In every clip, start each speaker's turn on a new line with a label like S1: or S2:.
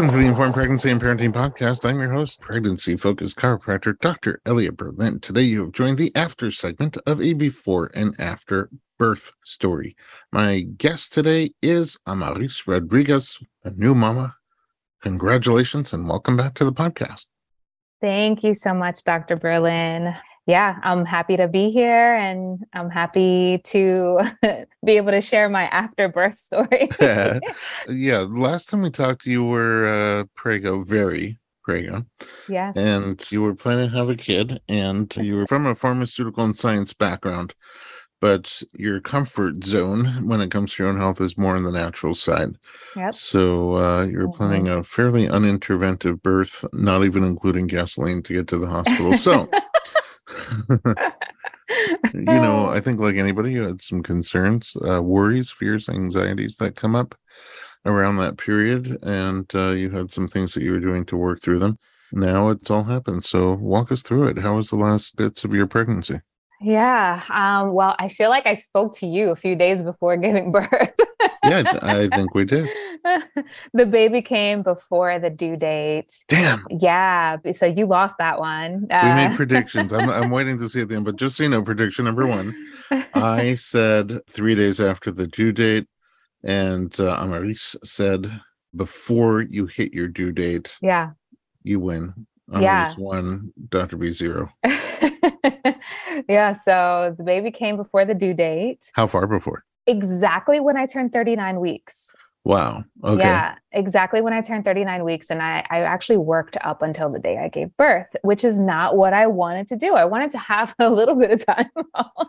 S1: Welcome to the Informed Pregnancy and Parenting Podcast. I'm your host, pregnancy focused chiropractor Dr. Elliot Berlin. Today, you have joined the after segment of a before and after birth story. My guest today is Amaris Rodriguez, a new mama. Congratulations and welcome back to the podcast.
S2: Thank you so much, Dr. Berlin yeah, I'm happy to be here and I'm happy to be able to share my after birth story.
S1: yeah, last time we talked, you were uh, prego, very prego.
S2: Yeah.
S1: And you were planning to have a kid and you were from a pharmaceutical and science background, but your comfort zone when it comes to your own health is more on the natural side.
S2: Yep.
S1: So uh, you're mm-hmm. planning a fairly uninterventive birth, not even including gasoline to get to the hospital. So you know, I think like anybody, you had some concerns, uh, worries, fears, anxieties that come up around that period, and uh, you had some things that you were doing to work through them. Now it's all happened. So walk us through it. How was the last bits of your pregnancy?
S2: Yeah. Um, well, I feel like I spoke to you a few days before giving birth.
S1: yeah, I think we did.
S2: the baby came before the due date.
S1: Damn.
S2: Yeah. So you lost that one.
S1: Uh, we made predictions. I'm, I'm waiting to see at the end, but just so you know, prediction number one, I said three days after the due date, and uh, Amaris said before you hit your due date.
S2: Yeah.
S1: You win. Amaris yeah. one, Dr. B zero.
S2: yeah. So the baby came before the due date.
S1: How far before?
S2: Exactly when I turned 39 weeks.
S1: Wow. Okay.
S2: Yeah, exactly when I turned 39 weeks. And I, I actually worked up until the day I gave birth, which is not what I wanted to do. I wanted to have a little bit of time off.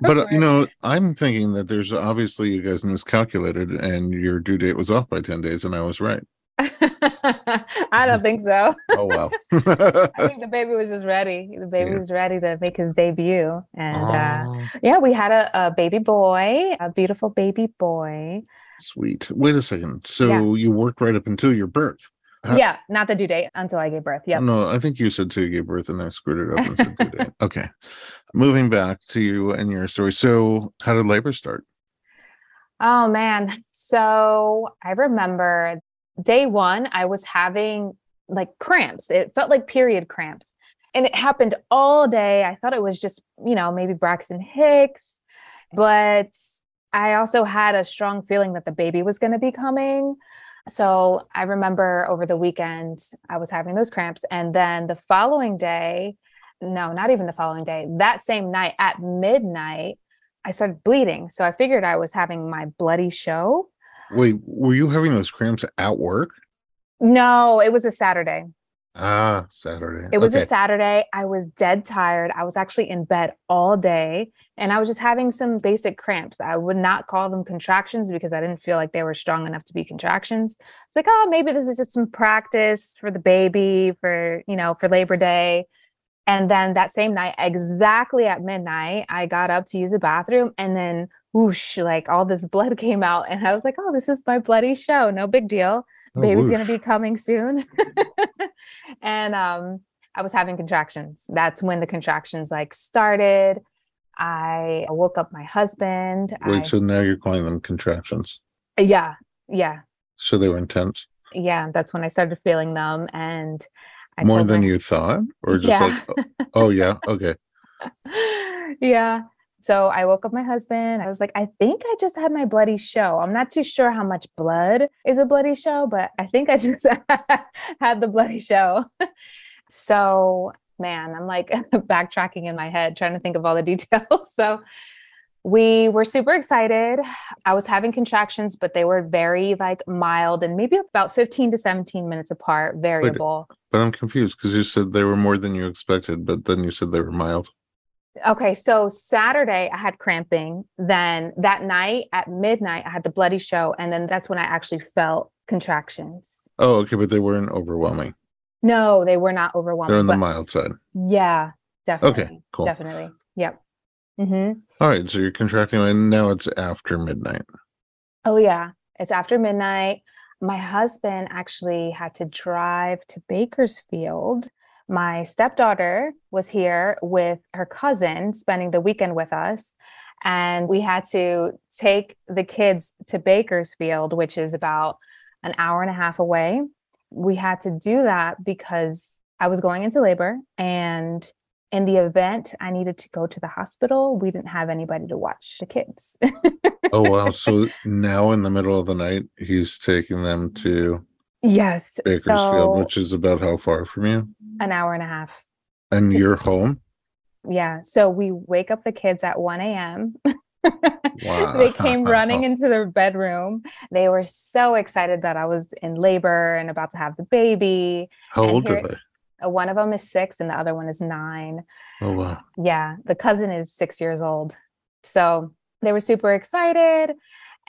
S1: but, you know, I'm thinking that there's obviously you guys miscalculated and your due date was off by 10 days, and I was right.
S2: I don't think so.
S1: oh well.
S2: I think the baby was just ready. The baby yeah. was ready to make his debut, and uh, oh. uh, yeah, we had a, a, baby boy, a beautiful baby boy.
S1: Sweet. Wait a second. So yeah. you worked right up until your birth.
S2: How- yeah, not the due date until I gave birth. Yeah.
S1: No, I think you said to you gave birth, and I screwed it up and said due date. Okay. Moving back to you and your story. So, how did labor start?
S2: Oh man. So I remember day one, I was having like cramps. It felt like period cramps. And it happened all day. I thought it was just, you know, maybe Braxton Hicks, but I also had a strong feeling that the baby was going to be coming. So I remember over the weekend, I was having those cramps. And then the following day, no, not even the following day, that same night at midnight, I started bleeding. So I figured I was having my bloody show.
S1: Wait, were you having those cramps at work?
S2: No, it was a Saturday.
S1: Ah, Saturday.
S2: It was okay. a Saturday. I was dead tired. I was actually in bed all day and I was just having some basic cramps. I would not call them contractions because I didn't feel like they were strong enough to be contractions. It's like, oh, maybe this is just some practice for the baby, for, you know, for Labor Day. And then that same night, exactly at midnight, I got up to use the bathroom and then whoosh, like all this blood came out. And I was like, oh, this is my bloody show. No big deal. Oh, Baby's going to be coming soon. and um, I was having contractions. That's when the contractions like started. I woke up my husband.
S1: Wait,
S2: I,
S1: so now you're calling them contractions?
S2: Yeah. Yeah.
S1: So they were intense?
S2: Yeah. That's when I started feeling them. And
S1: I more than my, you thought? Or just yeah. like, oh, oh yeah. Okay.
S2: yeah. So I woke up my husband. I was like, I think I just had my bloody show. I'm not too sure how much blood is a bloody show, but I think I just had the bloody show. so, man, I'm like backtracking in my head, trying to think of all the details. so, we were super excited. I was having contractions, but they were very like mild and maybe about 15 to 17 minutes apart, variable.
S1: Wait, but I'm confused because you said they were more than you expected, but then you said they were mild.
S2: Okay, so Saturday I had cramping. Then that night at midnight I had the bloody show, and then that's when I actually felt contractions.
S1: Oh, okay, but they weren't overwhelming.
S2: No, they were not overwhelming.
S1: They're on the mild side.
S2: Yeah, definitely.
S1: Okay, cool.
S2: Definitely. Yep. Mm-hmm.
S1: All right, so you're contracting, and now it's after midnight.
S2: Oh yeah, it's after midnight. My husband actually had to drive to Bakersfield my stepdaughter was here with her cousin spending the weekend with us and we had to take the kids to bakersfield which is about an hour and a half away. We had to do that because I was going into labor and in the event I needed to go to the hospital, we didn't have anybody to watch the kids.
S1: oh wow. So now in the middle of the night, he's taking them to
S2: Yes.
S1: Bakersfield,
S2: so
S1: which is about how far from you?
S2: an hour and a half.
S1: And
S2: It's-
S1: you're home?
S2: Yeah. So we wake up the kids at 1 a.m.
S1: Wow.
S2: they came running into their bedroom. They were so excited that I was in labor and about to have the baby.
S1: How
S2: and
S1: old
S2: here-
S1: are they?
S2: Uh, One of them is six and the other one is nine.
S1: Oh wow.
S2: Yeah. The cousin is six years old. So they were super excited.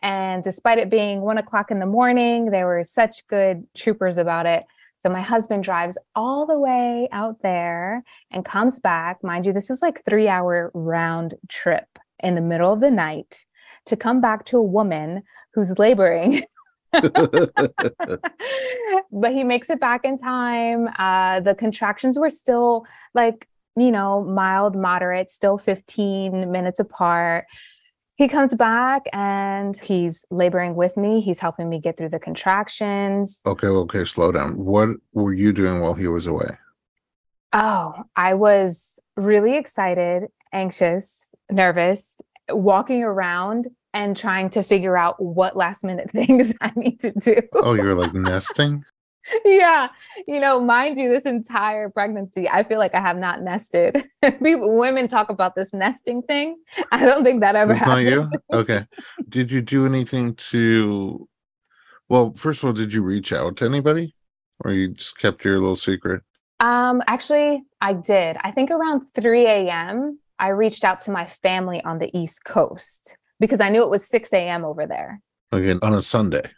S2: And despite it being one o'clock in the morning, they were such good troopers about it. So my husband drives all the way out there and comes back. Mind you, this is like three hour round trip in the middle of the night to come back to a woman who's laboring. but he makes it back in time. Uh, the contractions were still like, you know, mild, moderate, still 15 minutes apart. He comes back and he's laboring with me. He's helping me get through the contractions.
S1: okay, okay, slow down. What were you doing while he was away?
S2: Oh, I was really excited, anxious, nervous, walking around and trying to figure out what last minute things I need to do.
S1: Oh, you're like nesting?
S2: yeah. You know, mind you, this entire pregnancy, I feel like I have not nested. People, women talk about this nesting thing. I don't think that ever
S1: It's not
S2: happened.
S1: you? Okay. Did you do anything to well, first of all, did you reach out to anybody? Or you just kept your little secret?
S2: Um, actually, I did. I think around 3 a.m., I reached out to my family on the East Coast because I knew it was 6 a.m. over there.
S1: Again on a Sunday.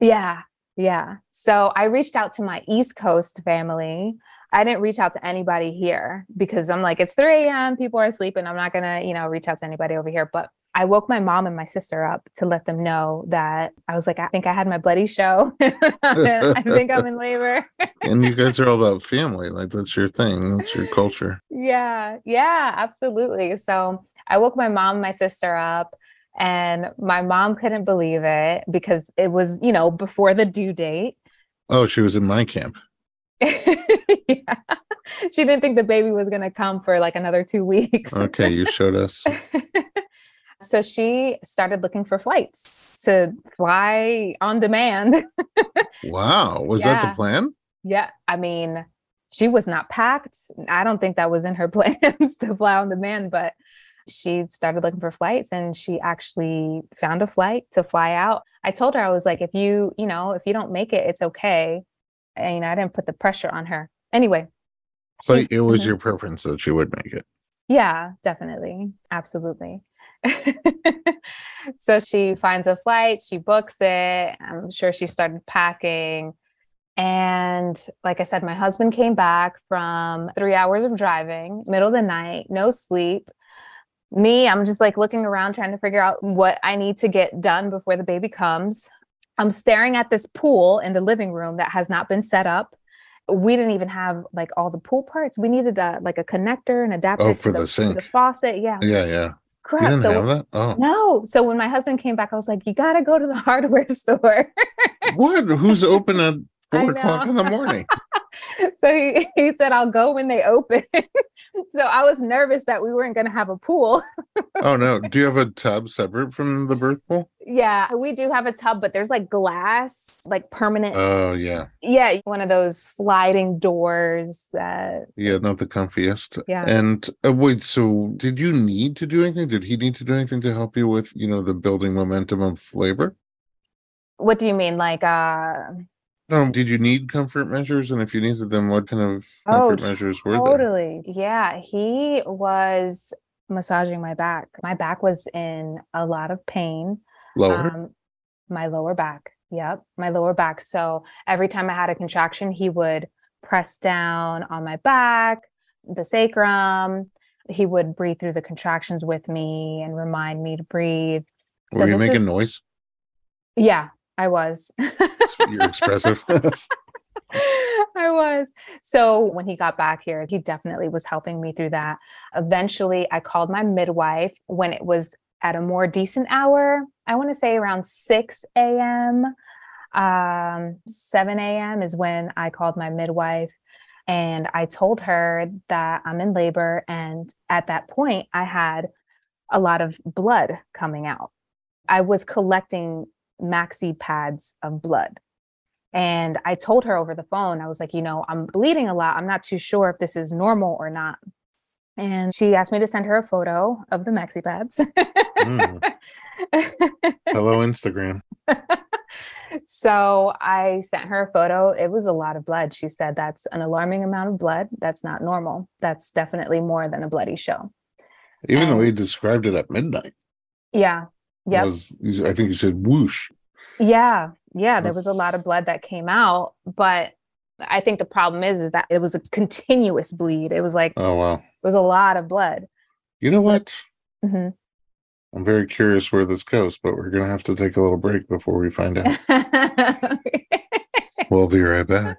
S2: Yeah. Yeah. So I reached out to my East Coast family. I didn't reach out to anybody here because I'm like, it's 3 a.m. People are sleeping. I'm not going to, you know, reach out to anybody over here. But I woke my mom and my sister up to let them know that I was like, I think I had my bloody show. I think I'm in labor.
S1: And you guys are all about family. Like that's your thing. That's your culture.
S2: Yeah, yeah, absolutely. So I woke my mom, and my sister up, and my mom couldn't believe it because it was, you know, before the due date.
S1: Oh, she was in my camp.
S2: yeah. She didn't think the baby was going to come for like another two weeks.
S1: Okay, you showed us.
S2: so she started looking for flights to fly on demand.
S1: Wow. Was that the plan?
S2: Yeah, I mean, she was not packed. I don't think that was in her plans to fly on demand, but she started looking for flights and she actually found a flight to fly out. I told her I was like, if you, you know, if you don't make it, it's okay. And you know, I didn't put the pressure on her. Anyway.
S1: But it was
S2: Mhm.
S1: your preference that she would make it.
S2: Yeah, definitely. Absolutely. so she finds a flight, she books it. I'm sure she started packing. And like I said, my husband came back from three hours of driving, middle of the night, no sleep. Me, I'm just like looking around trying to figure out what I need to get done before the baby comes. I'm staring at this pool in the living room that has not been set up. We didn't even have like all the pool parts. We needed a like a connector and adapter
S1: Oh, for the
S2: to
S1: sink.
S2: the faucet. Yeah,
S1: Yeah, yeah. You
S2: crap.
S1: didn't
S2: So
S1: have that? Oh.
S2: no. So when my husband came back, I was like, you got to go to the hardware store.
S1: What? Who's open at four o'clock in the morning?
S2: so he, he said, I'll go when they open. so I was nervous that we weren't going to have a pool.
S1: Oh no. Do you have a tub separate from the birth pool?
S2: yeah, we do have a tub, but there's like glass, like permanent.
S1: Oh yeah.
S2: yeah, one of those sliding doors that.
S1: Yeah, not the comfiest.
S2: Yeah.
S1: And uh, wait, so did you need to do anything? Did he need to do anything to help you with, you know, the building momentum of labor?
S2: What do you mean? Like, uh,
S1: No, did you need comfort measures? And if you needed them, what kind of
S2: Oh,
S1: comfort measures were there?
S2: Totally. Yeah. He was massaging my back. My back was in a lot of pain.
S1: Lower?
S2: Um, my lower back. Yep. My lower back. So every time I had a contraction, he would press down on my back, the sacrum. He would breathe through the contractions with me and remind me to breathe.
S1: were you
S2: this
S1: making
S2: was-
S1: noise?
S2: Yeah, I was.
S1: You're expressive.
S2: I was. So when he got back here, he definitely was helping me through that. Eventually, I called my midwife when it was at a more decent hour. I want to say around 6 a.m. Um, 7 a.m. is when I called my midwife and I told her that I'm in labor. And at that point, I had a lot of blood coming out. I was collecting maxi pads of blood. And I told her over the phone, I was like, you know, I'm bleeding a lot. I'm not too sure if this is normal or not. And she asked me to send her a photo of the maxi pads.
S1: Mm. Hello, Instagram.
S2: so I sent her a photo. It was a lot of blood. She said that's an alarming amount of blood. That's not normal. That's definitely more than a bloody show.
S1: Even and, though he described it at midnight.
S2: Yeah. Yeah.
S1: I think you said whoosh.
S2: Yeah. Yeah. There was a lot of blood that came out, but I think the problem is, is that it was a continuous bleed. It was like,
S1: oh, wow. It
S2: was a lot of blood.
S1: You know what? Mm-hmm. I'm very curious where this goes, but we're going to have to take a little break before we find out. we'll be right back.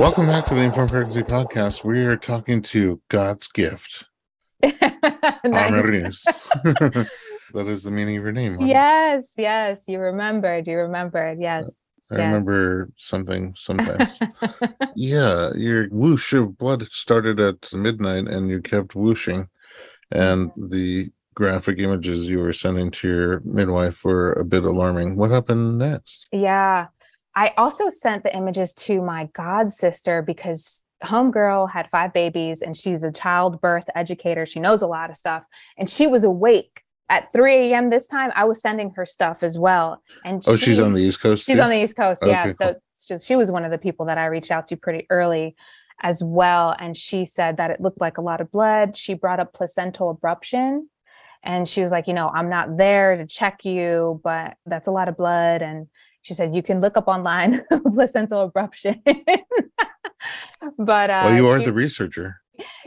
S1: Welcome back to the Informed Pregnancy Podcast. We are talking to God's gift. That is the meaning of your name.
S2: Yes, yes. You remembered. You remembered. Yes.
S1: I yes. remember something sometimes. yeah, your whoosh of blood started at midnight and you kept whooshing. And the graphic images you were sending to your midwife were a bit alarming. What happened next?
S2: Yeah. I also sent the images to my god sister because homegirl had five babies and she's a childbirth educator. She knows a lot of stuff. And she was awake at 3 a.m. this time, I was sending her stuff as well. And
S1: oh, she, she's on the East Coast.
S2: She's too? on the East Coast, yeah. Okay, so cool. she was one of the people that I reached out to pretty early as well. And she said that it looked like a lot of blood. She brought up placental abruption. And she was like, you know, I'm not there to check you, but that's a lot of blood. And she said, you can look up online placental abruption. but uh,
S1: well, you are she, the researcher.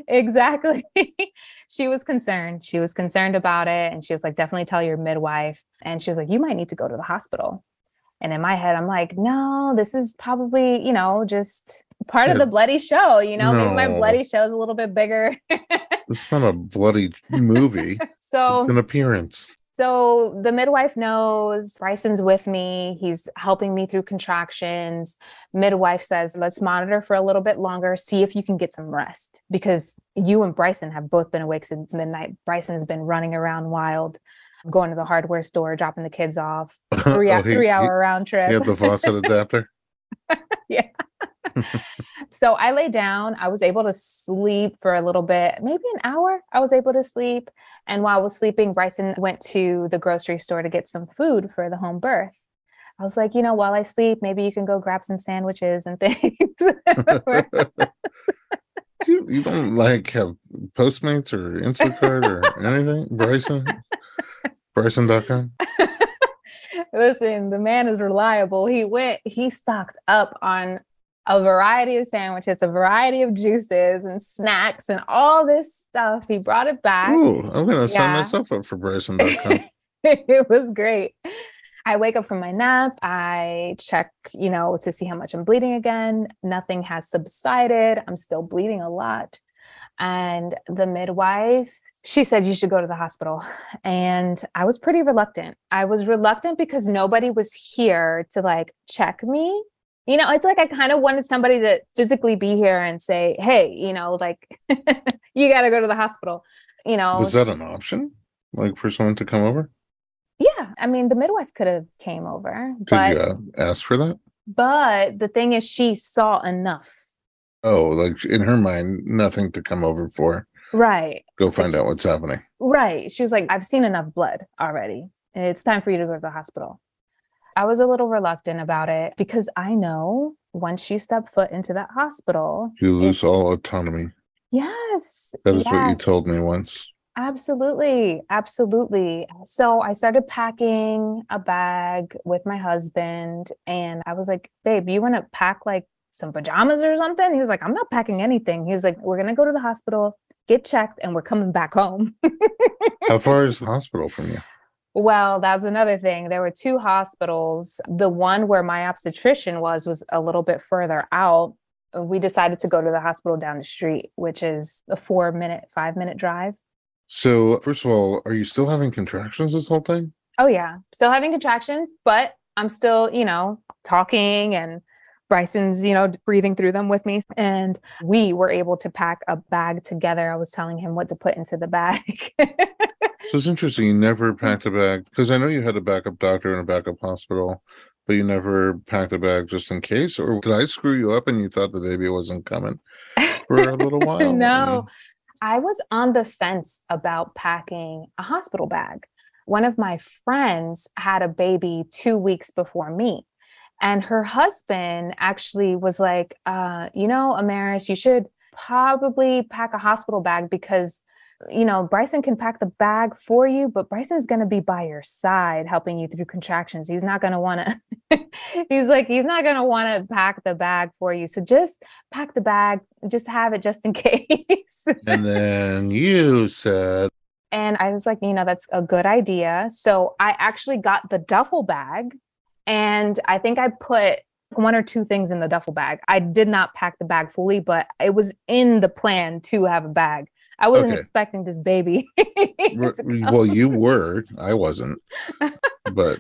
S2: exactly. she was concerned. She was concerned about it. And she was like, definitely tell your midwife. And she was like, you might need to go to the hospital. And in my head, I'm like, no, this is probably, you know, just part yeah. of the bloody show. You know, no. maybe my bloody show is a little bit bigger.
S1: it's not a bloody movie.
S2: so
S1: it's an appearance.
S2: So the midwife knows Bryson's with me. He's helping me through contractions. Midwife says, let's monitor for a little bit longer, see if you can get some rest because you and Bryson have both been awake since midnight. Bryson's been running around wild, going to the hardware store, dropping the kids off, oh, three, oh, he, three hour he, round trip.
S1: You have the faucet adapter.
S2: yeah. So I lay down. I was able to sleep for a little bit, maybe an hour. I was able to sleep. And while I was sleeping, Bryson went to the grocery store to get some food for the home birth. I was like, you know, while I sleep, maybe you can go grab some sandwiches and things.
S1: you, you don't like have Postmates or Instacart or anything, Bryson? Bryson.com?
S2: Listen, the man is reliable. He went, he stocked up on a variety of sandwiches, a variety of juices and snacks and all this stuff. He brought it back.
S1: Ooh, I'm gonna yeah. sign myself up for Bryson.com.
S2: it was great. I wake up from my nap. I check, you know, to see how much I'm bleeding again. Nothing has subsided. I'm still bleeding a lot. And the midwife, she said, You should go to the hospital. And I was pretty reluctant. I was reluctant because nobody was here to like check me you know, it's like I kind of wanted somebody to physically be here and say, hey, you know, like you got to go to the hospital. You know,
S1: was that an option? Like for someone to come over?
S2: Yeah, I mean the midwife could have came over,
S1: Did
S2: but
S1: you uh, ask for that?
S2: but the thing is she saw enough.
S1: Oh, like in her mind, nothing to come over for.
S2: Right.
S1: Go find out what's happening.
S2: Right. She was like, I've seen enough blood already. It's time for you to go to the hospital. I was a little reluctant about it because I know once you step foot into that hospital,
S1: You lose all autonomy.
S2: yes.
S1: That is what you told me once.
S2: Absolutely. Absolutely. So I started packing a bag with my husband, and I was like, babe, you want to pack like some pajamas or something? He was like, I'm not packing anything. He was like, we're going to go to the hospital, get checked, and we're coming back home.
S1: How far is the hospital from you?
S2: Well, that's another thing. There were two hospitals. The one where my obstetrician was was a little bit further out. We decided to go to the hospital down the street, which is a four minute, five minute drive.
S1: So, first of all, are you still having contractions this whole time?
S2: Oh, yeah. Still having contractions, but I'm still, you know, talking and Bryson's, you know, breathing through them with me. And we were able to pack a bag together. I was telling him what to put into the bag.
S1: So it's interesting. You never packed a bag because I know you had a backup doctor and a backup hospital, but you never packed a bag just in case. Or did I screw you up and you thought the baby wasn't coming for a little while?
S2: no, I was on the fence about packing a hospital bag. One of my friends had a baby two weeks before me. And her husband actually was like, uh, you know, Amaris, you should probably pack a hospital bag because, you know, Bryson can pack the bag for you, but Bryson's going to be by your side helping you through contractions. He's not going to want to, he's like, he's not going to want to pack the bag for you. So just pack the bag, just have it just in case.
S1: And then you said,
S2: And I was like, you know, that's a good idea. So I actually got the duffel bag and I think I put one or two things in the duffel bag. I did not pack the bag fully, but it was in the plan to have a bag. I wasn't
S1: Okay.
S2: expecting this baby.
S1: R-
S2: to come.
S1: well, you were, I wasn't. But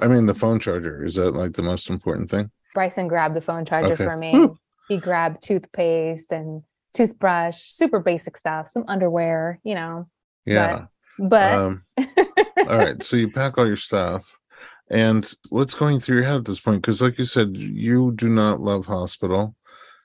S1: I mean, the phone charger is that like the most important thing?
S2: Bryson grabbed the phone charger
S1: Okay.
S2: for me. He grabbed toothpaste and toothbrush, super basic stuff, some underwear, you know.
S1: Yeah.
S2: But
S1: Um, all right. So you pack all your stuff. And what's going through your head at this point? Because, like you said, you do not love hospital.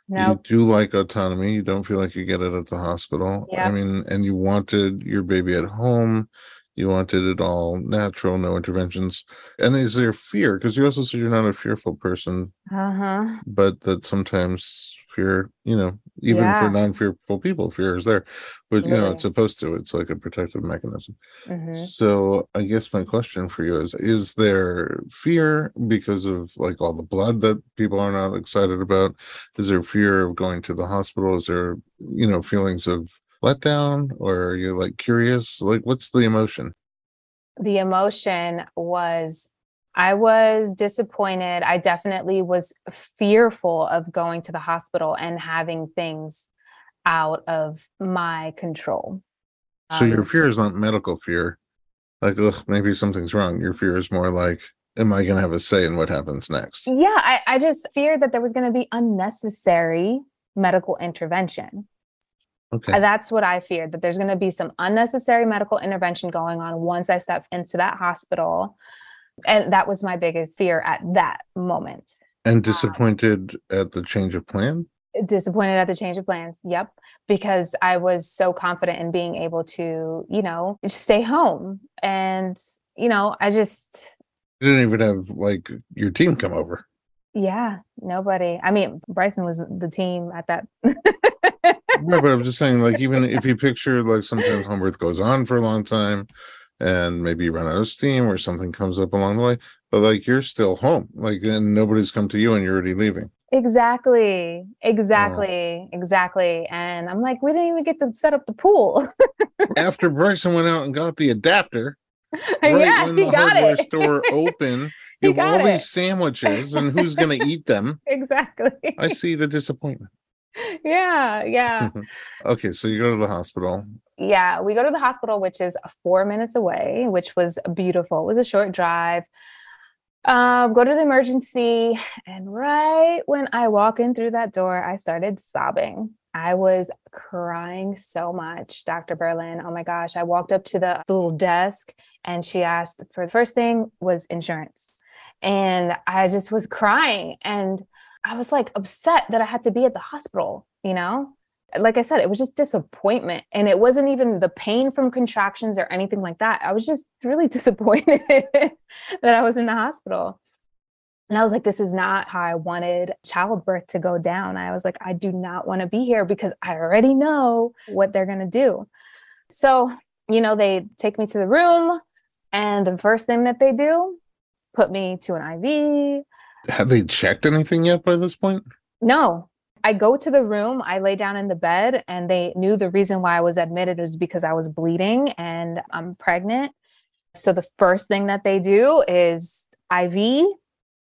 S2: No,
S1: You do like autonomy. You don't feel like you get it at the hospital. I mean, and you wanted your baby at home. You wanted it all natural, no interventions. And is there fear? Because you also said you're not a fearful person,
S2: uh-huh.
S1: but that sometimes fear, you know, even for non-fearful people, fear is there. But you know, it's supposed to. It's like a protective mechanism.
S2: mhm.
S1: So I guess my question for you is is there fear because of like all the blood that people are not excited about? Is there fear of going to the hospital? Is there, you know, feelings of letdown or are you like curious? Like what's the emotion?
S2: the emotion was I was disappointed. I definitely was fearful of going to the hospital and having things out of my control.
S1: So your
S2: Um,
S1: fear is not medical fear. Like, ugh, maybe something's wrong. Your fear is more like, am I gonna have a say in what happens next?
S2: yeah, I, I just feared that there was going to be unnecessary medical intervention.
S1: Okay.
S2: Uh, That's what I feared that there's going to be some unnecessary medical intervention going on once I step into that hospital. And that was my biggest fear at that moment.
S1: And um, disappointed at the change of plan?
S2: disappointed at the change of plans. Yep. Because I was so confident in being able to, you know, stay home. And, you know, I just,
S1: You didn't even have like your team come over.
S2: yeah, nobody. I mean, Bryson was the team at that.
S1: Right, but I'm just saying, like, even if you picture, like, sometimes home birth goes on for a long time, and maybe you run out of steam or something comes up along the way, but like, you're still home, like, and nobody's come to you, and you're already leaving.
S2: exactly. Exactly. Exactly. And I'm like, we didn't even get to set up the pool.
S1: After Bryson went out and got the adapter, right
S2: yeah,
S1: when
S2: he
S1: the
S2: got
S1: hardware
S2: it.
S1: store opened, you have all
S2: it.
S1: these sandwiches, and who's going to eat them?
S2: exactly.
S1: I see the disappointment.
S2: yeah. Yeah.
S1: Okay, so you go to the hospital.
S2: yeah, we go to the hospital, which is four minutes away, which was beautiful. It was a short drive. Um, go to the emergency, and right when I walk in through that door, I started sobbing. I was crying so much, Dr. Berlin. Oh my gosh. I walked up to the little desk and she asked for the first thing was insurance. And I just was crying. And I was like upset that I had to be at the hospital, you know? Like I said, it was just disappointment. And it wasn't even the pain from contractions or anything like that. I was just really disappointed that I was in the hospital. And I was like, this is not how I wanted childbirth to go down. I was like, I do not want to be here because I already know what they're going to do. So, you know, they take me to the room, and the first thing that they do, put me to an IV.
S1: Have they checked anything yet by this point?
S2: No. I go to the room, I lay down in the bed, and they knew the reason why I was admitted was because I was bleeding and I'm pregnant. So the first thing that they do is IV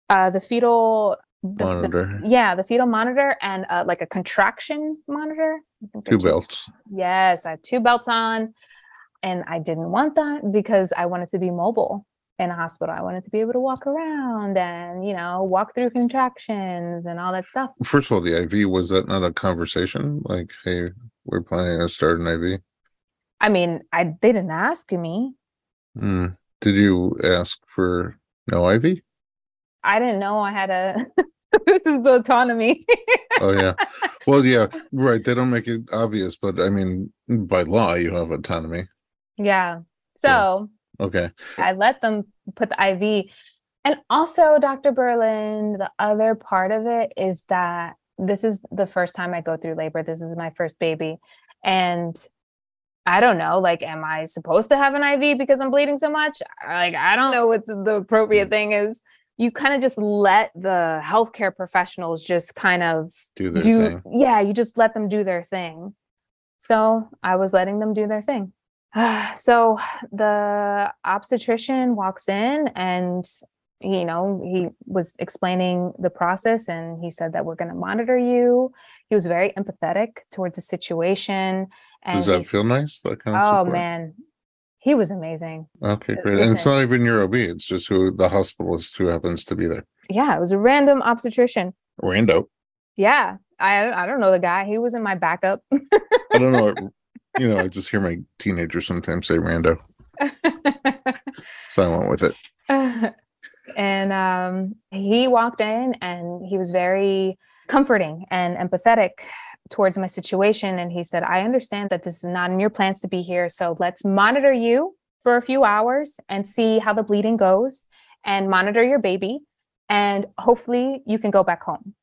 S2: uh, the fetal the,
S1: monitor.
S2: The, yeah, the fetal monitor and uh, like a contraction monitor.
S1: Two belts.
S2: Yes, I had two belts on, and I didn't want that because I wanted to be mobile in a hospital. I wanted to be able to walk around and you know walk through contractions and all that stuff.
S1: First of all, the IV was that not a conversation? Like, hey, we're planning to start an IV.
S2: I mean, I they didn't ask me.
S1: Mm. Did you ask for no IV?
S2: I didn't know I had a this is the autonomy.
S1: oh yeah. Well, yeah, right. They don't make it obvious, but I mean, by law, you have autonomy.
S2: Yeah. So
S1: yeah. Okay.
S2: I let them put the IV. And also, Dr. Berlin, the other part of it is that this is the first time I go through labor. This is my first baby. And I don't know, like, am I supposed to have an IV because I'm bleeding so much? Like, I don't know what the appropriate mm. thing is you kind of just let the healthcare professionals just kind of
S1: do their do, thing.
S2: Yeah, you just let them do their thing. So I was letting them do their thing. so the obstetrician walks in and you know he was explaining the process and he said that we're going to monitor you he was very empathetic towards the situation and
S1: does that feel nice that
S2: kind of oh support? man he was amazing.
S1: Okay, uh, great. Listen, and it's not even your OB, it's just who the hospitalist who happens to be there.
S2: Yeah, it was a random obstetrician.
S1: Rando.
S2: Yeah. I I don't know the guy. He was in my backup.
S1: I don't know. Uh, You know, I just hear my teenagers sometimes say rando. so I went with it.
S2: and um, he walked in and he was very comforting and empathetic towards my situation. And he said i understand that this is not in your plans to be here. So let's monitor you for a few hours and see how the bleeding goes and monitor your baby. And hopefully you can go back home.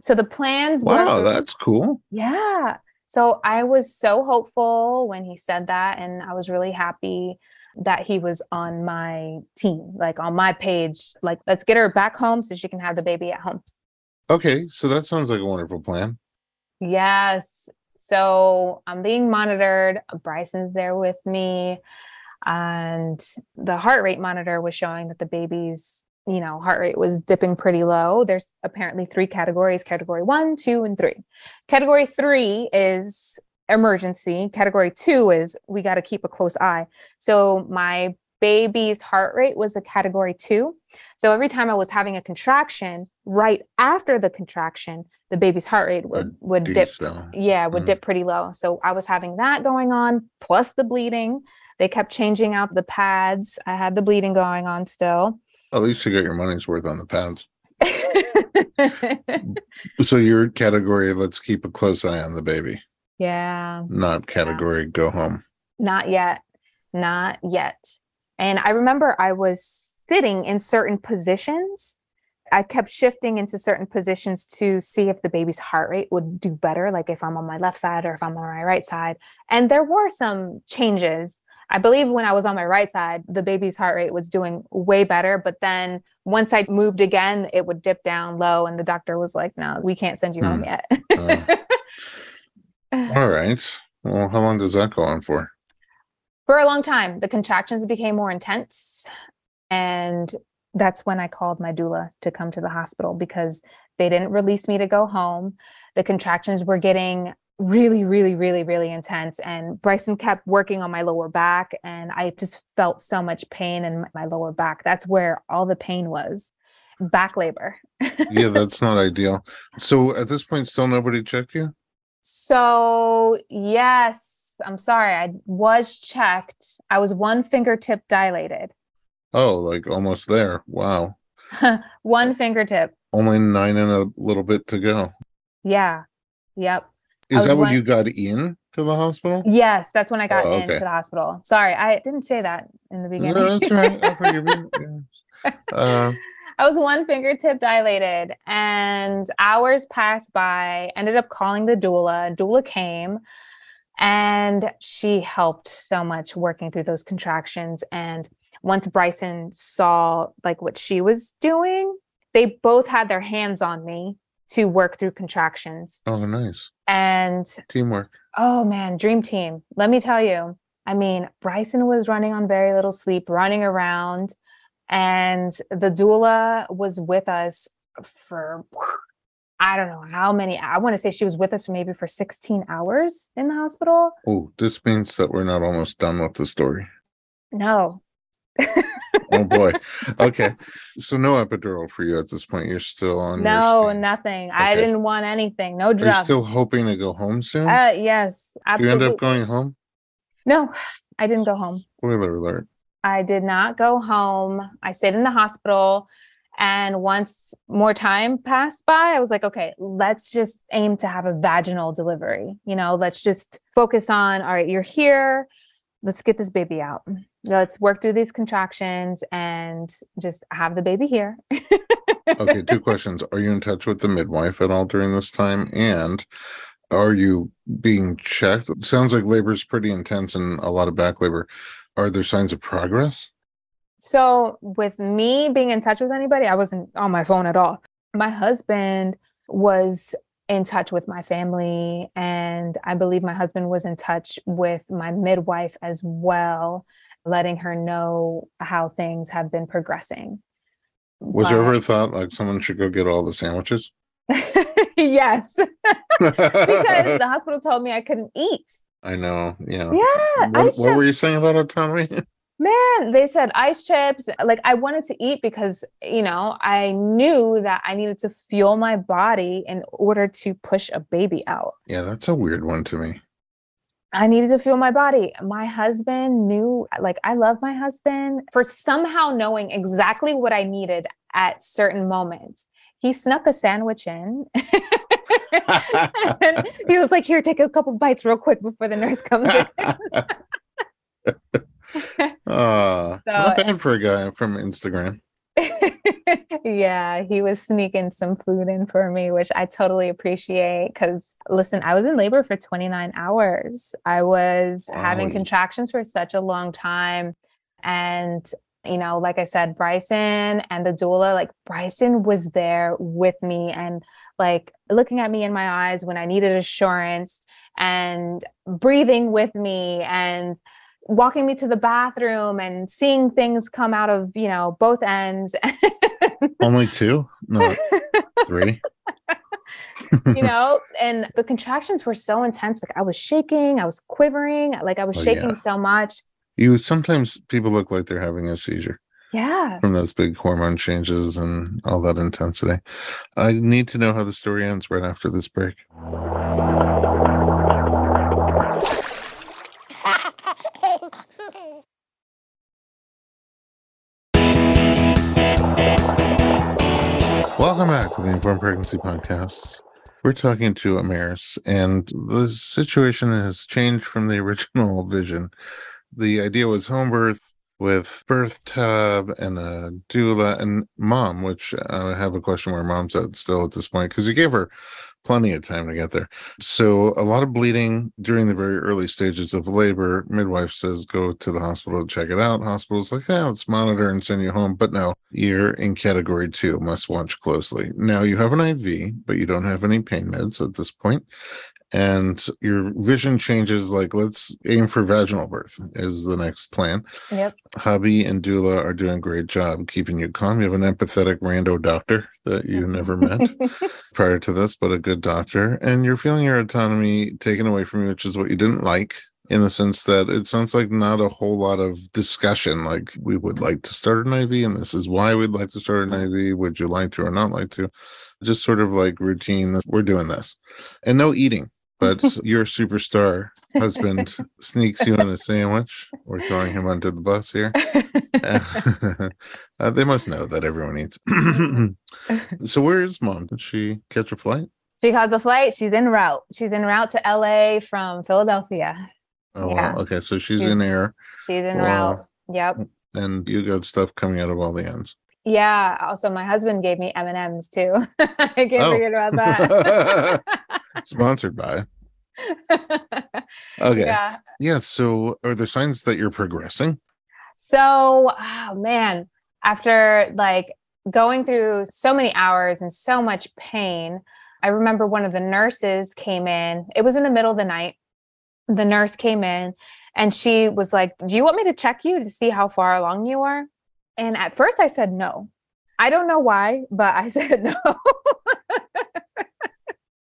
S2: So the plans
S1: wow were, that's cool.
S2: Yeah so i was so hopeful when he said that and i was really happy that he was on my team like on my page like let's get her back home so she can have the baby at home
S1: okay so that sounds like a wonderful plan
S2: Yes. So I'm being monitored. Bryson's there with me. And the heart rate monitor was showing that the baby's, you know, heart rate was dipping pretty low. There's apparently three categories category one, two, and three. Category three is emergency. Category two is we got to keep a close eye. So my baby's heart rate was a category two. So every time I was having a contraction, right after the contraction, the baby's heart rate would would dip. Yeah, would mm. dip pretty low. So I was having that going on, plus the bleeding. They kept changing out the pads. I had the bleeding going on still.
S1: At least you got your money's worth on the pounds. so your category, let's keep a close eye on the baby.
S2: Yeah.
S1: Not category, yeah. go home.
S2: Not yet. Not yet. And I remember I was sitting in certain positions. I kept shifting into certain positions to see if the baby's heart rate would do better, like if I'm on my left side or if I'm on my right side. And there were some changes. I believe when I was on my right side, the baby's heart rate was doing way better. But then once I moved again, it would dip down low. And the doctor was like, no, we can't send you hmm. home yet. uh,
S1: all right. Well, how long does that go on for?
S2: For a long time. The contractions became more intense. And that's when I called my doula to come to the hospital because they didn't release me to go home. The contractions were getting really, really, really, really intense. And Bryson kept working on my lower back, and I just felt so much pain in my lower back. That's where all the pain was back labor.
S1: yeah, that's not ideal. So at this point, still nobody checked you?
S2: So, yes, I'm sorry. I was checked. I was one fingertip dilated.
S1: Oh, like almost there. Wow.
S2: one fingertip.
S1: Only nine and a little bit to go.
S2: Yeah. Yep.
S1: Is that when you got in to the hospital?
S2: Yes, that's when I got oh, okay. into the hospital. Sorry, I didn't say that in the beginning.
S1: No, that's right. I. Yeah.
S2: Uh, I was one fingertip dilated, and hours passed by. Ended up calling the doula. Doula came, and she helped so much working through those contractions. And once Bryson saw like what she was doing, they both had their hands on me to work through contractions.
S1: Oh, nice.
S2: And
S1: teamwork.
S2: Oh man, dream team. Let me tell you. I mean, Bryson was running on very little sleep, running around, and the doula was with us for I don't know how many. I want to say she was with us for maybe for 16 hours in the hospital.
S1: Oh, this means that we're not almost done with the story.
S2: No,
S1: oh boy. Okay. So no epidural for you at this point. You're still on.
S2: No, nothing. Okay. I didn't want anything. No drugs.
S1: Are still hoping to go home soon?
S2: Uh, yes, absolutely.
S1: you end up going home?
S2: No, I didn't go home.
S1: Spoiler alert.
S2: I did not go home. I stayed in the hospital. And once more time passed by, I was like, okay, let's just aim to have a vaginal delivery. You know, let's just focus on, all right, you're here. Let's get this baby out let's work through these contractions and just have the baby here.
S1: okay, two questions. Are you in touch with the midwife at all during this time? And are you being checked? It sounds like labor is pretty intense and a lot of back labor. Are there signs of progress?
S2: So, with me being in touch with anybody, I wasn't on my phone at all. My husband was in touch with my family, and I believe my husband was in touch with my midwife as well letting her know how things have been progressing.
S1: Was but... there ever a thought like someone should go get all the sandwiches?
S2: yes. because the hospital told me I couldn't eat.
S1: I know. Yeah.
S2: Yeah.
S1: What, what were you saying about autonomy?
S2: Man, they said ice chips. Like I wanted to eat because, you know, I knew that I needed to fuel my body in order to push a baby out.
S1: Yeah, that's a weird one to me.
S2: I needed to fuel my body. My husband knew, like, I love my husband for somehow knowing exactly what I needed at certain moments. He snuck a sandwich in. he was like, Here, take a couple bites real quick before the nurse comes in.
S1: uh, so, not bad for a guy from Instacart.
S2: yeah, he was sneaking some food in for me, which I totally appreciate because listen, I was in labor for 29 hours. I was wow. having contractions for such a long time. And, you know, like I said, Bryson and the doula, like Bryson was there with me and like looking at me in my eyes when I needed assurance and breathing with me and walking me to the bathroom and seeing things come out of, you know, both ends.
S1: Only two? No, three.
S2: you know, and the contractions were so intense. Like I was shaking, I was quivering, like I was oh, shaking yeah. so much.
S1: You sometimes people look like they're having a seizure.
S2: Yeah.
S1: From those big hormone changes and all that intensity. I need to know how the story ends right after this break. Welcome back to the Informed Pregnancy Podcast. We're talking to Amaris, and the situation has changed from the original vision. The idea was home birth with birth tub and a doula and mom, which uh, I have a question where mom's at still at this point because you gave her plenty of time to get there. So a lot of bleeding during the very early stages of labor. Midwife says go to the hospital to check it out. Hospital's like, yeah, let's monitor and send you home. But no, you're in category two, must watch closely. Now you have an IV, but you don't have any pain meds at this point and your vision changes like let's aim for vaginal birth is the next plan.
S2: Yep.
S1: Hubby and doula are doing a great job keeping you calm. You have an empathetic rando doctor that you never met prior to this but a good doctor and you're feeling your autonomy taken away from you which is what you didn't like in the sense that it sounds like not a whole lot of discussion like we would like to start an iv and this is why we'd like to start an iv would you like to or not like to? Just sort of like routine we're doing this. And no eating but your superstar husband sneaks you in a sandwich. We're throwing him under the bus here. uh, they must know that everyone eats. so, where is mom? Did she catch a flight?
S2: She caught the flight. She's en route. She's en route to LA from Philadelphia.
S1: Oh, yeah. wow. Okay. So she's, she's in air.
S2: She's en wow. route. Yep.
S1: And you got stuff coming out of all the ends.
S2: Yeah. Also, my husband gave me M and M's too. I can't oh. forget about that.
S1: Sponsored by. okay. Yeah. Yeah. So, are there signs that you're progressing?
S2: So, oh man, after like going through so many hours and so much pain, I remember one of the nurses came in. It was in the middle of the night. The nurse came in and she was like, Do you want me to check you to see how far along you are? And at first I said no. I don't know why, but I said no.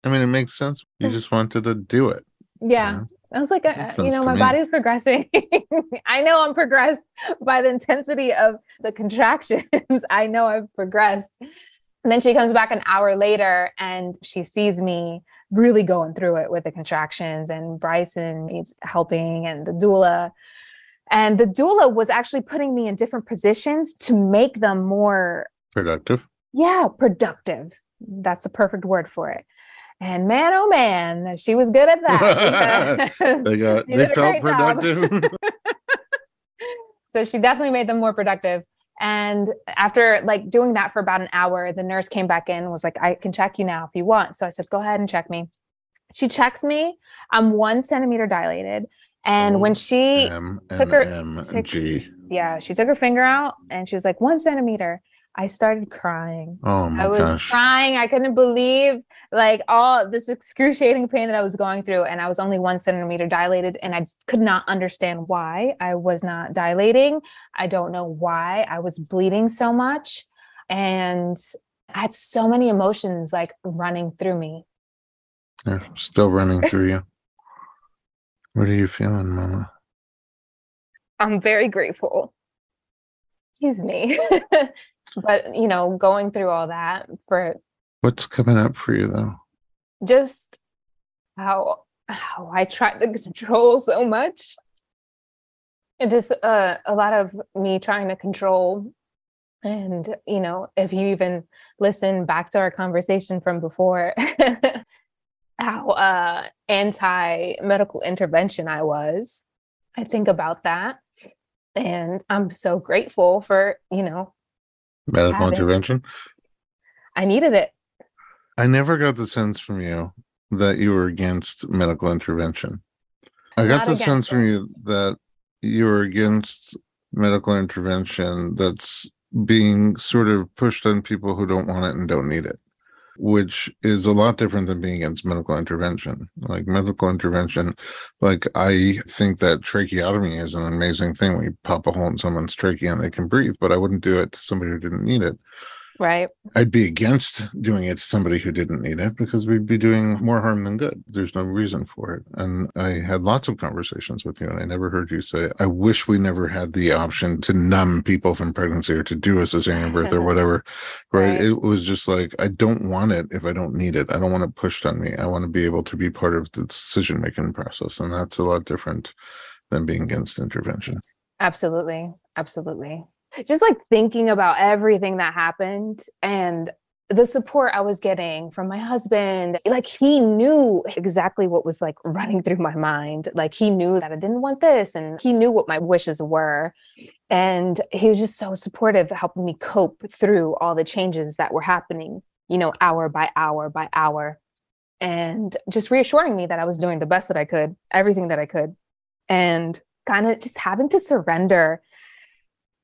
S1: I mean, it makes sense. You just wanted to do it.
S2: Yeah. You know? I was like, uh, you know, my me. body's progressing. I know I'm progressed by the intensity of the contractions. I know I've progressed. And then she comes back an hour later and she sees me really going through it with the contractions and Bryson needs helping and the doula. And the doula was actually putting me in different positions to make them more
S1: productive.
S2: Yeah, productive. That's the perfect word for it. And man, oh man, she was good at that.
S1: they got they felt productive.
S2: so she definitely made them more productive. And after like doing that for about an hour, the nurse came back in was like, I can check you now if you want. So I said, go ahead and check me. She checks me. I'm one centimeter dilated. And when oh, she
S1: M took her, M took,
S2: yeah, she took her finger out and she was like, one centimeter. I started crying.
S1: Oh my
S2: I was
S1: gosh.
S2: crying. I couldn't believe like all this excruciating pain that I was going through. And I was only one centimeter dilated and I could not understand why I was not dilating. I don't know why I was bleeding so much. And I had so many emotions like running through me.
S1: Yeah, still running through you. What are you feeling, Mama?
S2: I'm very grateful. Excuse me. but you know going through all that for
S1: what's coming up for you though?
S2: Just how how i try to control so much. And just uh, a lot of me trying to control. And you know if you even listen back to our conversation from before how uh anti medical intervention i was i think about that. And i'm so grateful for you know
S1: medical intervention?
S2: I needed it.
S1: I never got the sense from you that you were against medical intervention. I got Not the sense it. from you that you were against medical intervention that's being sort of pushed on people who don't want it and don't need it which is a lot different than being against medical intervention. Like medical intervention, like I think that tracheotomy is an amazing thing We pop a hole in someone's trachea and they can breathe, but I wouldn't do it to somebody who didn't need it.
S2: Right.
S1: I'd be against doing it to somebody who didn't need it because we'd be doing more harm than good. There's no reason for it. And I had lots of conversations with you, and I never heard you say, I wish we never had the option to numb people from pregnancy or to do a cesarean birth or whatever. Right? right? It was just like, I don't want it if I don't need it. I don't want it pushed on me. I want to be able to be part of the decision making process. And that's a lot different than being against intervention.
S2: Absolutely. Absolutely just like thinking about everything that happened and the support I was getting from my husband, like he knew exactly what was like running through my mind. Like he knew that I didn't want this and he knew what my wishes were. And he was just so supportive, helping me cope through all the changes that were happening, you know, hour by hour by hour. And just reassuring me that I was doing the best that I could, everything that I could. And kind of just having to surrender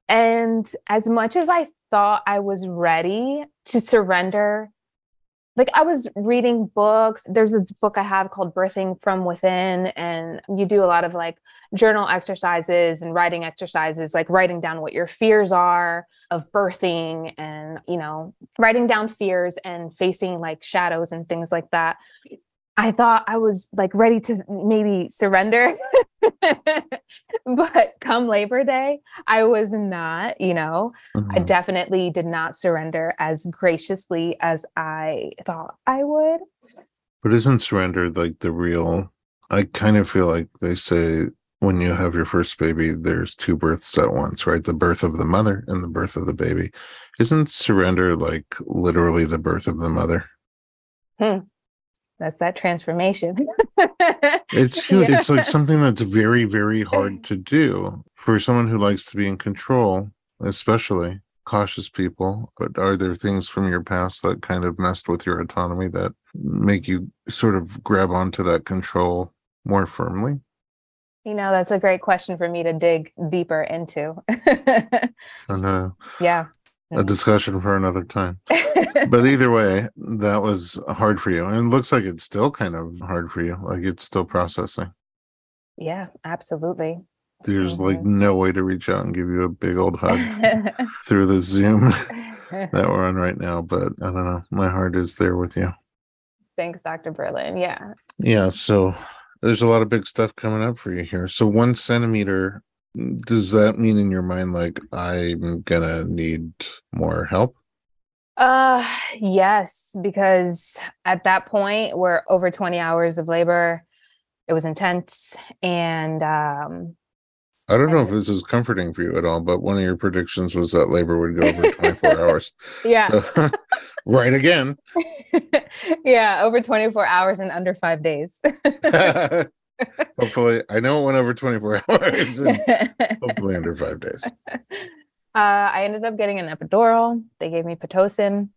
S2: and as much as I thought I was ready to surrender, like I was reading books. There's this book I have called Birthing from Within, and you do a lot of like journal exercises and writing exercises, like writing down what your fears are of birthing and, you know, writing down fears and facing like shadows and things like that. I thought I was like ready to maybe surrender. but come Labor Day, I was not, you know, mm-hmm. I definitely did not surrender as graciously as I thought I would.
S1: But isn't surrender like the real? I kind of feel like they say when you have your first baby, there's two births at once, right? The birth of the mother and the birth of the baby. Isn't surrender like literally the birth of the mother?
S2: Hmm. That's that transformation.
S1: it's huge. Yeah. It's like something that's very, very hard to do for someone who likes to be in control, especially cautious people. But are there things from your past that kind of messed with your autonomy that make you sort of grab onto that control more firmly?
S2: You know, that's a great question for me to dig deeper into.
S1: I know.
S2: Yeah.
S1: A discussion for another time. but either way, that was hard for you. And it looks like it's still kind of hard for you. Like it's still processing.
S2: Yeah, absolutely.
S1: There's mm-hmm. like no way to reach out and give you a big old hug through the Zoom that we're on right now. But I don't know. My heart is there with you.
S2: Thanks, Dr. Berlin. Yeah.
S1: Yeah. So there's a lot of big stuff coming up for you here. So one centimeter, does that mean in your mind like I'm gonna need more help?
S2: Uh yes, because at that point we're over 20 hours of labor. It was intense and um
S1: I don't know if this is comforting for you at all, but one of your predictions was that labor would go over 24 hours.
S2: Yeah. So,
S1: right again.
S2: yeah, over 24 hours in under five days.
S1: Hopefully, I know it went over 24 hours hopefully under five days. Uh,
S2: I ended up getting an epidural. They gave me Pitocin.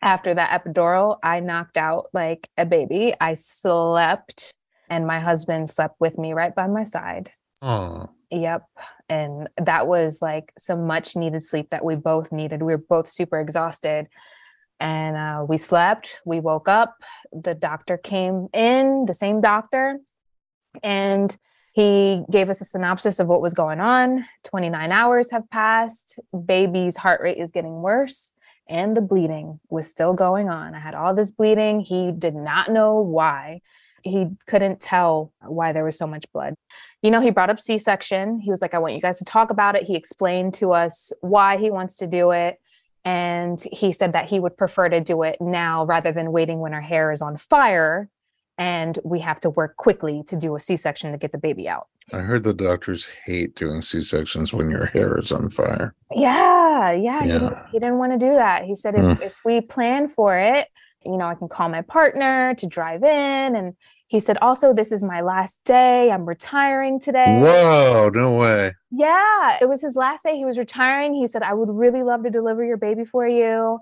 S2: After that epidural, I knocked out like a baby. I slept, and my husband slept with me right by my side.
S1: Oh.
S2: Yep. And that was like some much needed sleep that we both needed. We were both super exhausted. And uh, we slept, we woke up. The doctor came in, the same doctor, and he gave us a synopsis of what was going on. 29 hours have passed. Baby's heart rate is getting worse, and the bleeding was still going on. I had all this bleeding. He did not know why. He couldn't tell why there was so much blood you know, he brought up C section. He was like, I want you guys to talk about it. He explained to us why he wants to do it. And he said that he would prefer to do it now rather than waiting when our hair is on fire and we have to work quickly to do a C section to get the baby out.
S1: I heard the doctors hate doing C sections when your hair is on fire.
S2: Yeah, yeah. yeah. He, didn't, he, didn't, want to do that. He said, if, mm. if we plan for it, you know, I can call my partner to drive in and he said, also, this is my last day. I'm retiring today.
S1: Whoa, no way.
S2: Yeah, it was his last day. He was retiring. He said, I would really love to deliver your baby for you.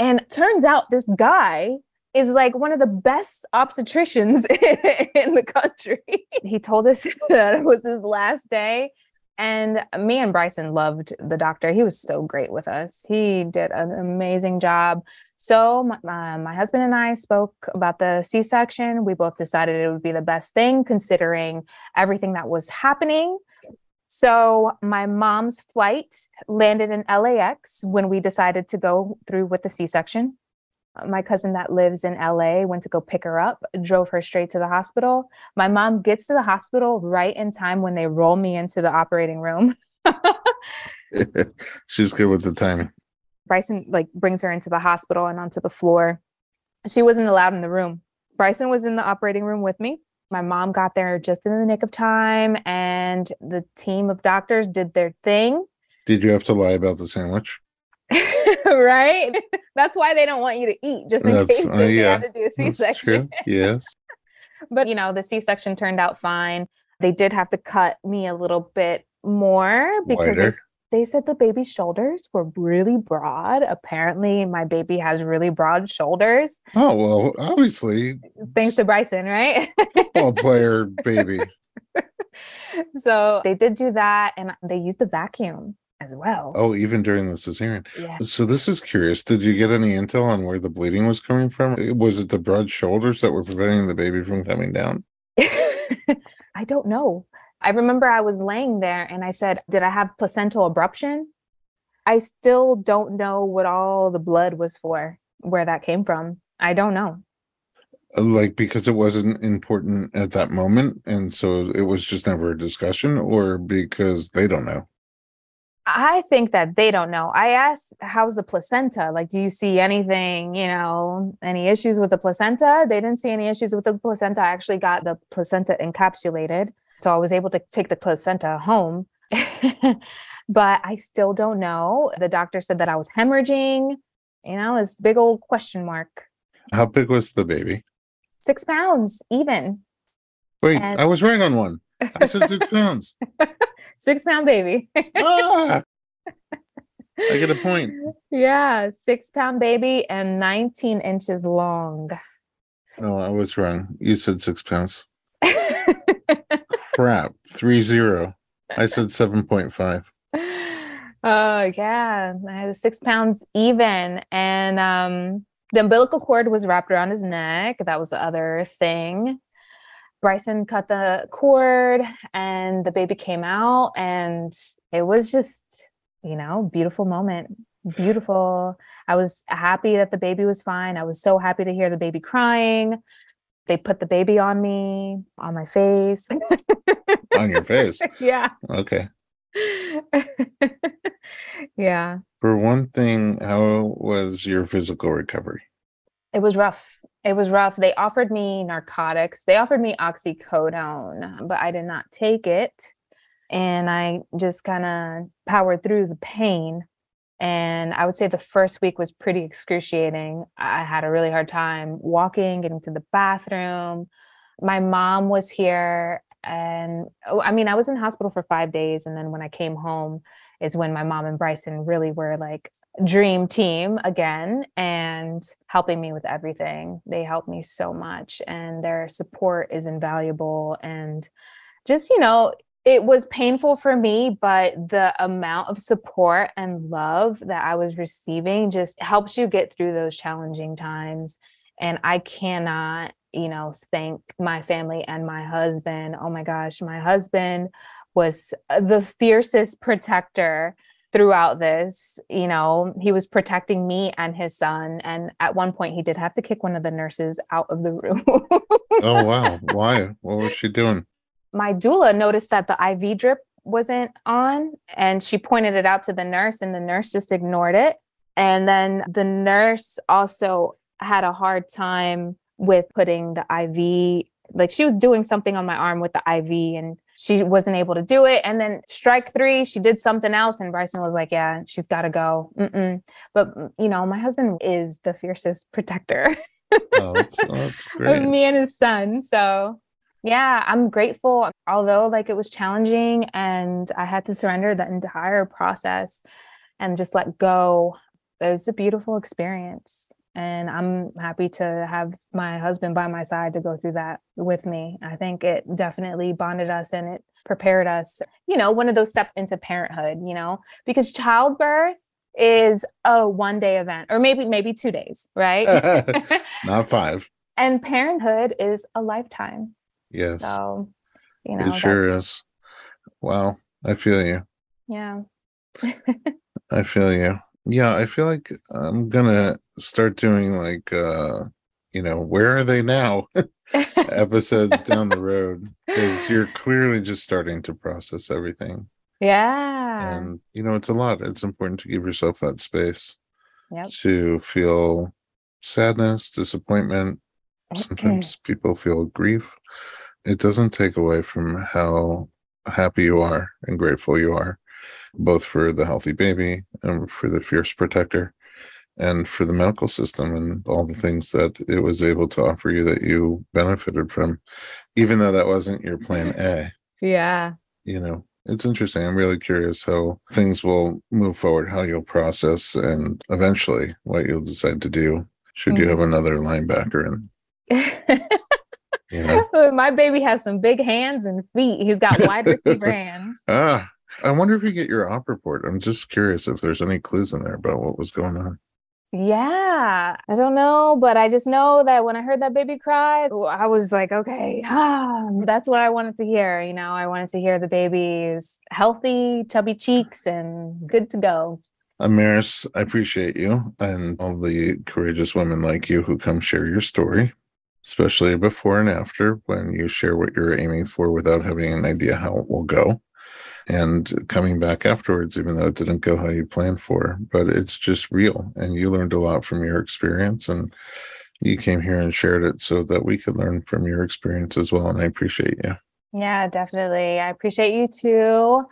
S2: And turns out this guy is like one of the best obstetricians in the country. he told us that it was his last day. And me and Bryson loved the doctor. He was so great with us. He did an amazing job. So my, uh, my husband and I spoke about the C-section. We both decided it would be the best thing considering everything that was happening. So my mom's flight landed in LAX when we decided to go through with the C-section my cousin that lives in LA went to go pick her up, drove her straight to the hospital. My mom gets to the hospital right in time when they roll me into the operating room.
S1: She's good with the timing.
S2: Bryson like brings her into the hospital and onto the floor. She wasn't allowed in the room. Bryson was in the operating room with me. My mom got there just in the nick of time and the team of doctors did their thing.
S1: Did you have to lie about the sandwich?
S2: right? That's why they don't want you to eat, just in That's, case uh, they yeah. have to do a C-section.
S1: Yes.
S2: but you know, the C-section turned out fine. They did have to cut me a little bit more because they, they said the baby's shoulders were really broad. Apparently, my baby has really broad shoulders.
S1: Oh well, obviously.
S2: Thanks to Bryson, right?
S1: Football player baby.
S2: so they did do that, and they used the vacuum as well.
S1: Oh, even during the cesarean.
S2: Yeah.
S1: So this is curious. Did you get any intel on where the bleeding was coming from? Was it the broad shoulders that were preventing the baby from coming down?
S2: I don't know. I remember I was laying there and I said, Did I have placental abruption? I still don't know what all the blood was for, where that came from. I don't know.
S1: Uh, like because it wasn't important at that moment. And so it was just never a discussion, or because they don't know.
S2: I think that they don't know. I asked, how's the placenta? Like, do you see anything, you know, any issues with the placenta? They didn't see any issues with the placenta. I actually got the placenta encapsulated. So I was able to take the placenta home. but I still don't know. The doctor said that I was hemorrhaging, you know, this big old question mark.
S1: How big was the baby?
S2: Six pounds, even.
S1: Wait, and- I was right on one. I said six pounds.
S2: Six pound baby. ah!
S1: I get a point.
S2: Yeah, six pound baby and 19 inches long.
S1: Oh, I was wrong. You said six pounds. Crap. Three zero. I said 7.5.
S2: Oh yeah. I had six pounds even. And um the umbilical cord was wrapped around his neck. That was the other thing. Bryson cut the cord and the baby came out and it was just, you know, beautiful moment. Beautiful. I was happy that the baby was fine. I was so happy to hear the baby crying. They put the baby on me, on my face.
S1: on your face?
S2: Yeah.
S1: Okay.
S2: yeah.
S1: For one thing, how was your physical recovery?
S2: It was rough. It was rough. They offered me narcotics. They offered me oxycodone, but I did not take it. And I just kind of powered through the pain. And I would say the first week was pretty excruciating. I had a really hard time walking, getting to the bathroom. My mom was here. And oh, I mean, I was in hospital for five days. And then when I came home, is when my mom and Bryson really were like dream team again and helping me with everything. They helped me so much and their support is invaluable. And just, you know, it was painful for me, but the amount of support and love that I was receiving just helps you get through those challenging times. And I cannot, you know, thank my family and my husband. Oh my gosh, my husband was uh, the fiercest protector throughout this you know he was protecting me and his son and at one point he did have to kick one of the nurses out of the room.
S1: Oh wow. Why? What was she doing?
S2: My doula noticed that the iv drip wasn't on and she pointed it out to the nurse and the nurse just ignored it. And then the nurse also had a hard time with putting the iv like she was doing something on my arm with the iv and she wasn't able to do it. And then strike three, she did something else. And Bryson was like, yeah, she's got to go. Mm-mm. But, you know, my husband is the fiercest protector oh, that's, oh, that's of me and his son. So, yeah, I'm grateful. Although, like, it was challenging and I had to surrender the entire process and just let go. It was a beautiful experience and I'm happy to have my husband by my side to go through that with me. I think it definitely bonded us and it prepared us, you know, one of those steps into parenthood, you know, because childbirth is a one day event or maybe maybe 2 days, right?
S1: Not 5.
S2: and parenthood is a lifetime.
S1: Yes.
S2: So, you know,
S1: it sure is. Wow, I feel you.
S2: Yeah.
S1: I feel you. Yeah, I feel like I'm gonna start doing like uh you know, where are they now? episodes down the road because you're clearly just starting to process everything.
S2: Yeah.
S1: And you know, it's a lot. It's important to give yourself that space
S2: yep.
S1: to feel sadness, disappointment. Sometimes people feel grief. It doesn't take away from how happy you are and grateful you are both for the healthy baby and for the fierce protector and for the medical system and all the things that it was able to offer you that you benefited from, even though that wasn't your plan A.
S2: Yeah.
S1: You know, it's interesting. I'm really curious how things will move forward, how you'll process, and eventually what you'll decide to do should mm-hmm. you have mm-hmm. another linebacker in.
S2: you know? My baby has some big hands and feet. He's got wide receiver hands.
S1: Ah, I wonder if you get your op report. I'm just curious if there's any clues in there about what was going on.
S2: Yeah, I don't know, but I just know that when I heard that baby cry, I was like, okay, ah, that's what I wanted to hear. You know, I wanted to hear the baby's healthy, chubby cheeks and good to go.
S1: Amaris, I appreciate you and all the courageous women like you who come share your story, especially before and after when you share what you're aiming for without having an idea how it will go and coming back afterwards, even though it didn't go how you planned for. But it's just real, and you learned a lot from your experience, and you came here and shared it so that we could learn from your experience as well. And I appreciate you.
S2: Yeah, definitely. I appreciate you too.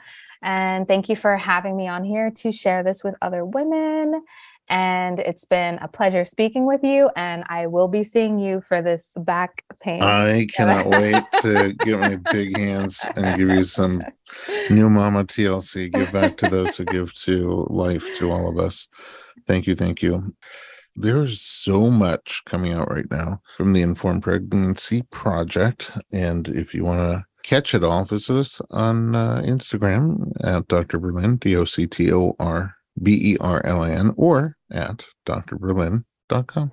S2: And thank you for having me on here to share this with other women. And it's been a pleasure speaking with you. And I will be seeing you for this back pain.
S1: I cannot wait to get my big hands and give you some new mama TLC. Give back to those who give to life, to all of us. Thank you. Thank you. There's so much coming out right now from the Informed Pregnancy Project. And if you want to catch it all, visit us on uh, Instagram at Dr. Berlin, D O C T O R B E R L I N, or at drberlin.com.